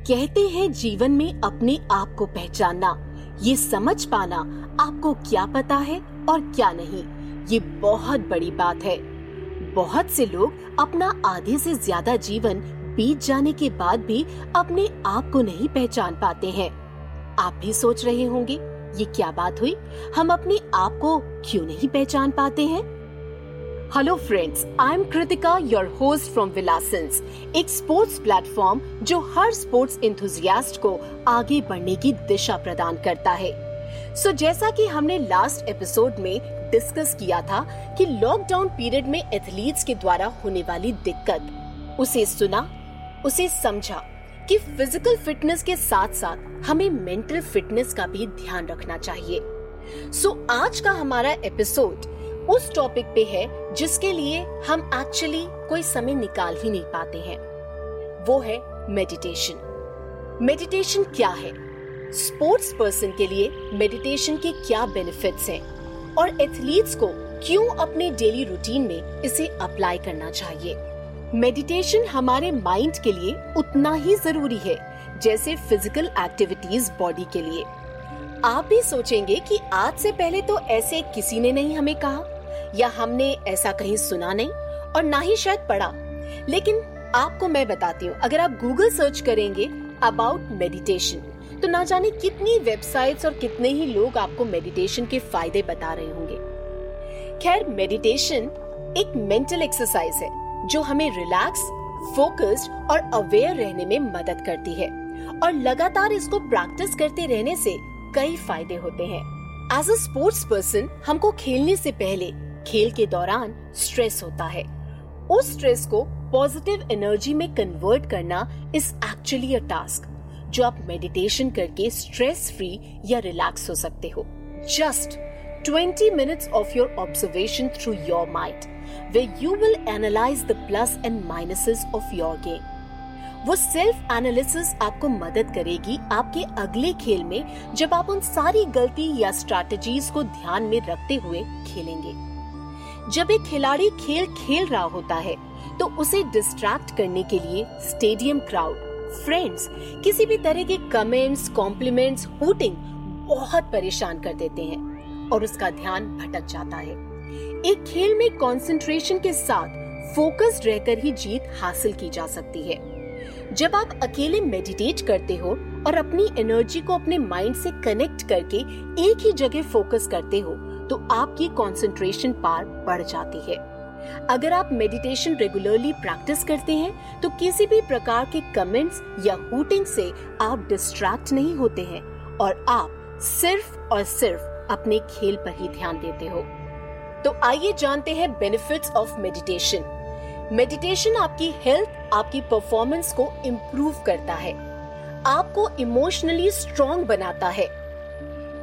कहते हैं जीवन में अपने आप को पहचानना। ये समझ पाना आपको क्या पता है और क्या नहीं। ये बहुत बड़ी बात है। बहुत से लोग अपना आधे से ज़्यादा जीवन बीत जाने के बाद भी अपने आप को नहीं पहचान पाते हैं। आप भी सोच रहे होंगे, ये क्या बात हुई? हम अपने आप को क्यों नहीं पहचान पाते हैं? Hello friends I am Kritika your host from विलासेंस एक स्पोर्ट्स प्लेटफॉर्म जो हर स्पोर्ट्स इंथुजियास्ट को आगे बढ़ने की दिशा प्रदान करता है। सो so, जैसा कि हमने लास्ट एपिसोड में डिस्कस किया था कि लॉकडाउन पीरियड में एथलीट्स के द्वारा होने वाली दिक्कत उसे सुना उसे समझा कि फ़िज़िकल फिटनेस के साथ साथ हमें मेंटल फिटनेस का भी ध्यान रखना चाहिए। सो so, आज का हमारा एपिसोड उस टॉपिक पे है जिसके लिए हम एक्चुअली कोई समय निकाल ही नहीं पाते हैं। वो है मेडिटेशन मेडिटेशन क्या है? स्पोर्ट्स पर्सन के लिए मेडिटेशन के क्या बेनिफिट्स हैं? और एथलीट्स को क्यों अपने डेली रूटीन में इसे अप्लाई करना चाहिए? मेडिटेशन हमारे माइंड के लिए उतना ही ज़रूरी है, जैसे फ़िज़िकल एक्टिविटीज़ बॉडी के लिए। आप भी सोचेंगे कि आज से पहले तो ऐसे किसी ने नहीं हमें कहा। या हमने ऐसा कहीं सुना नहीं? और ना ही शायद पढ़ा। लेकिन आपको मैं बताती हूँ, अगर आप गूगल सर्च करेंगे अबाउट मेडिटेशन तो ना जाने कितनी वेबसाइट्स और कितने ही लोग आपको मेडिटेशन के फ़ायदे बता रहे होंगे। खैर मेडिटेशन एक मेंटल एक्सरसाइज है, जो हमें रिलैक्स फोकस्ड और अवेयर रहने में मदद करती है और लगातार इसको प्रैक्टिस करते रहने से कई फ़ायदे होते हैं। एज अ स्पोर्ट्स पर्सन हमको खेलने से पहले खेल के दौरान स्ट्रेस होता है। उस स्ट्रेस को पॉजिटिव एनर्जी में कन्वर्ट करना इज़ एक्चुअली अ टास्क जो आप मेडिटेशन करके स्ट्रेस फ्री या रिलैक्स हो सकते हो। Just 20 minutes of your observation through your mind, where you will analyze the plus and minuses of your game. वो सेल्फ एनालिसिस आपको मदद करेगी आपके अगले खेल में जब आप उन सारी गलती या स्ट्रैटेजीज को ध्यान में रखते हुए खेलेंगे। जब एक खिलाड़ी खेल खेल रहा होता है तो उसे डिस्ट्रैक्ट करने के लिए स्टेडियम क्राउड फ्रेंड्स किसी भी तरह के कमेंट्स कॉम्प्लीमेंट्स हुटिंग बहुत परेशान कर देते हैं और उसका ध्यान भटक जाता है। एक खेल में कंसंट्रेशन के साथ फोकस्ड रहकर ही जीत हासिल की जा सकती है। जब आप अकेले मेडिटेट करते हो और अपनी एनर्जी को अपने माइंड से कनेक्ट करके एक ही जगह फोकस करते हो तो आपकी कंसंट्रेशन पार बढ़ जाती है। अगर आप मेडिटेशन रेगुलरली प्रैक्टिस करते हैं तो किसी भी प्रकार के कमेंट्स या हुटिंग से आप डिस्ट्रैक्ट नहीं होते हैं और आप सिर्फ़ और सिर्फ़ अपने खेल पर ही ध्यान देते हो। तो आइए जानते हैं बेनिफिट्स ऑफ़ मेडिटेशन मेडिटेशन आपकी हेल्थ आपकी परफॉर्मेंस को इम्प्रूव करता है। आपको इमोशनली स्ट्रॉन्ग बनाता है।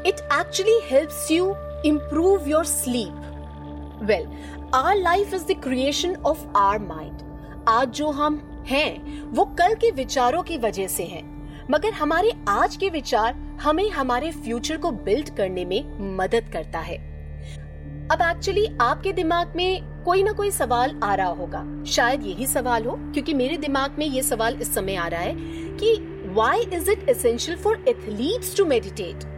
It actually helps you improve your sleep well our life is the creation of our mind आज जो हम हैं, वो कल के विचारों की वजह से हैं। मगर हमारे आज के विचार हमें हमारे फ्यूचर को बिल्ड करने में मदद करता है। अब एक्चुअली आपके दिमाग में कोई ना कोई सवाल आ रहा होगा। शायद यही सवाल हो, क्योंकि मेरे दिमाग में ये सवाल इस समय आ रहा है कि why is it essential for athletes to meditate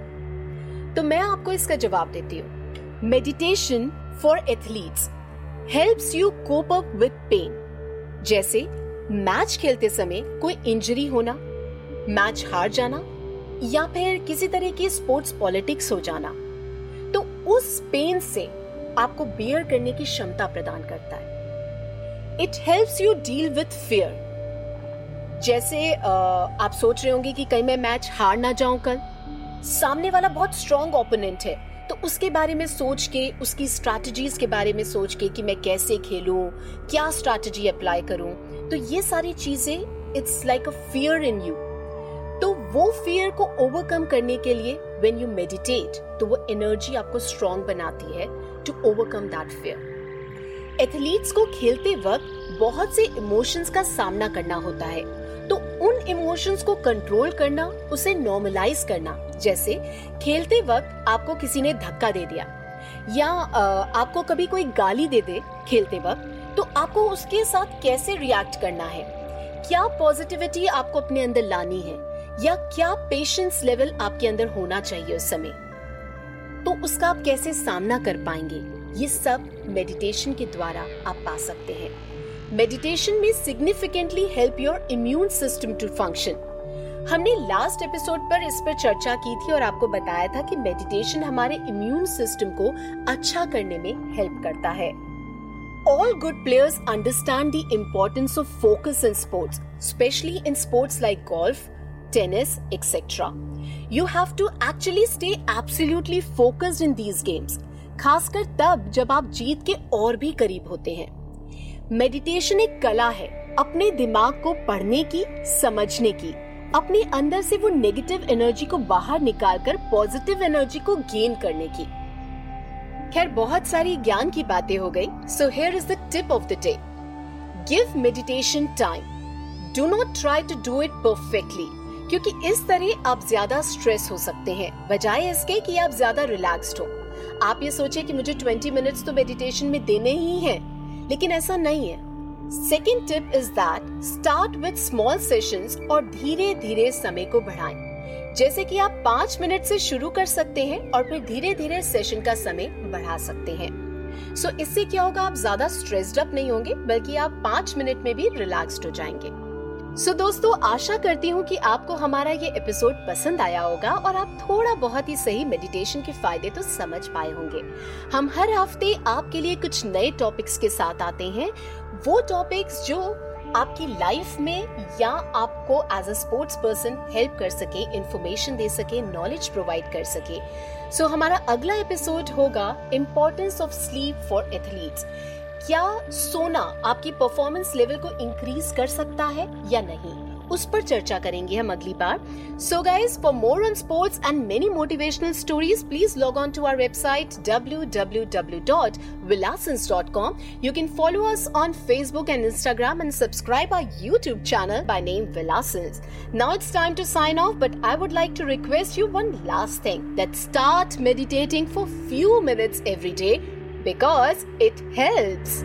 तो मैं आपको इसका जवाब देती हूँ। Meditation for athletes helps you cope up with pain जैसे मैच खेलते समय कोई इंजरी होना मैच हार जाना, या फिर किसी तरह की स्पोर्ट्स पॉलिटिक्स हो जाना। तो उस पेन से आपको बियर करने की क्षमता प्रदान करता है। It helps you deal with fear जैसे आप सोच रहे होंगे कि कहीं मैं मैच हार ना जाऊँ कल। सामने वाला बहुत स्ट्रॉन्ग ओपोनेंट है। तो उसके बारे में सोच के, उसकी स्ट्रैटेजीज के बारे में सोच के कि मैं कैसे खेलूं, क्या स्ट्रैटेजी अप्लाई करूँ तो ये सारी चीज़ें it's like a fear in you तो वो फियर को ओवरकम करने के लिए व्हेन यू मेडिटेट तो वो एनर्जी आपको स्ट्रॉन्ग बनाती है to overcome that fear athletes को खेलते वक्त बहुत से इमोशंस का सामना करना होता है। तो उन इमोशंस को कंट्रोल करना, उसे नॉर्मलाइज करना। जैसे, खेलते वक्त आपको किसी ने धक्का दे दिया, या आपको कभी कोई गाली दे दे खेलते वक्त तो आपको उसके साथ कैसे रिएक्ट करना है? क्या पॉजिटिविटी आपको अपने अंदर लानी है? या क्या पेशेंस लेवल आपके अंदर होना चाहिए उस समय? तो उसका आप कैसे सामना कर पाएँगे? ये सब मेडिटेशन के द्वारा आप पा सकते हैं। मेडिटेशन में significantly help your immune system to function हमने लास्ट एपिसोड पर इस पर चर्चा की थी और आपको बताया था कि मेडिटेशन हमारे इम्यून सिस्टम को अच्छा करने में हेल्प करता है। All good players understand the importance of focus in sports specially in sports like golf tennis etcetera you have to actually stay absolutely focused in these games खासकर तब जब आप जीत के और भी करीब होते हैं। मेडिटेशन एक कला है अपने दिमाग को पढ़ने की समझने की। अपने अंदर से वो नेगेटिव एनर्जी को बाहर निकालकर पॉजिटिव एनर्जी को गेन करने की। खैर बहुत सारी ज्ञान की बातें हो गई so here is the tip of the day give meditation time do not try to do it perfectly क्योंकि इस तरह आप ज़्यादा स्ट्रेस हो सकते हैं बजाय इसके कि आप ज़्यादा रिलैक्स्ड हो। आप ये सोचे कि मुझे 20 मिनट्स तो मेडिटेशन में देने ही हैं, लेकिन ऐसा नहीं है। Second tip is that start with small sessions और धीरे धीरे समय को बढ़ाएँ। जैसे कि आप पाँच मिनट से शुरू कर सकते हैं और फिर धीरे धीरे सेशन का समय बढ़ा सकते हैं। सो so, इससे क्या होगा आप ज़्यादा स्ट्रेस्ड अप नहीं होंगे बल्कि आप पाँच मिनट में भी रिलैक्स्ड हो जाएँगे। सो दोस्तों आशा करती हूँ कि आपको हमारा ये एपिसोड पसंद आया होगा और आप थोड़ा बहुत ही सही मेडिटेशन के फ़ायदे तो समझ पाए होंगे। हम हर हफ़्ते आपके लिए कुछ नए टॉपिक्स के साथ आते हैं। वो टॉपिक्स जो आपकी लाइफ में या आपको as a sports person help कर सके इंफॉर्मेशन दे सके नॉलेज प्रोवाइड कर सके। सो so, हमारा अगला एपिसोड होगा importance of sleep for athletes क्या सोना आपकी परफॉर्मेंस लेवल को इंक्रीज कर सकता है या नहीं? उस पर चर्चा करेंगे हम अगली बार। So guys for more on sports and many motivational stories please log on to our website W W W dot Vilasis dot com you can follow us on Facebook and Instagram and subscribe our YouTube channel by name Vilasis now it's time to sign off but I would like to request you one last thing that start meditating for few minutes every day because it helps.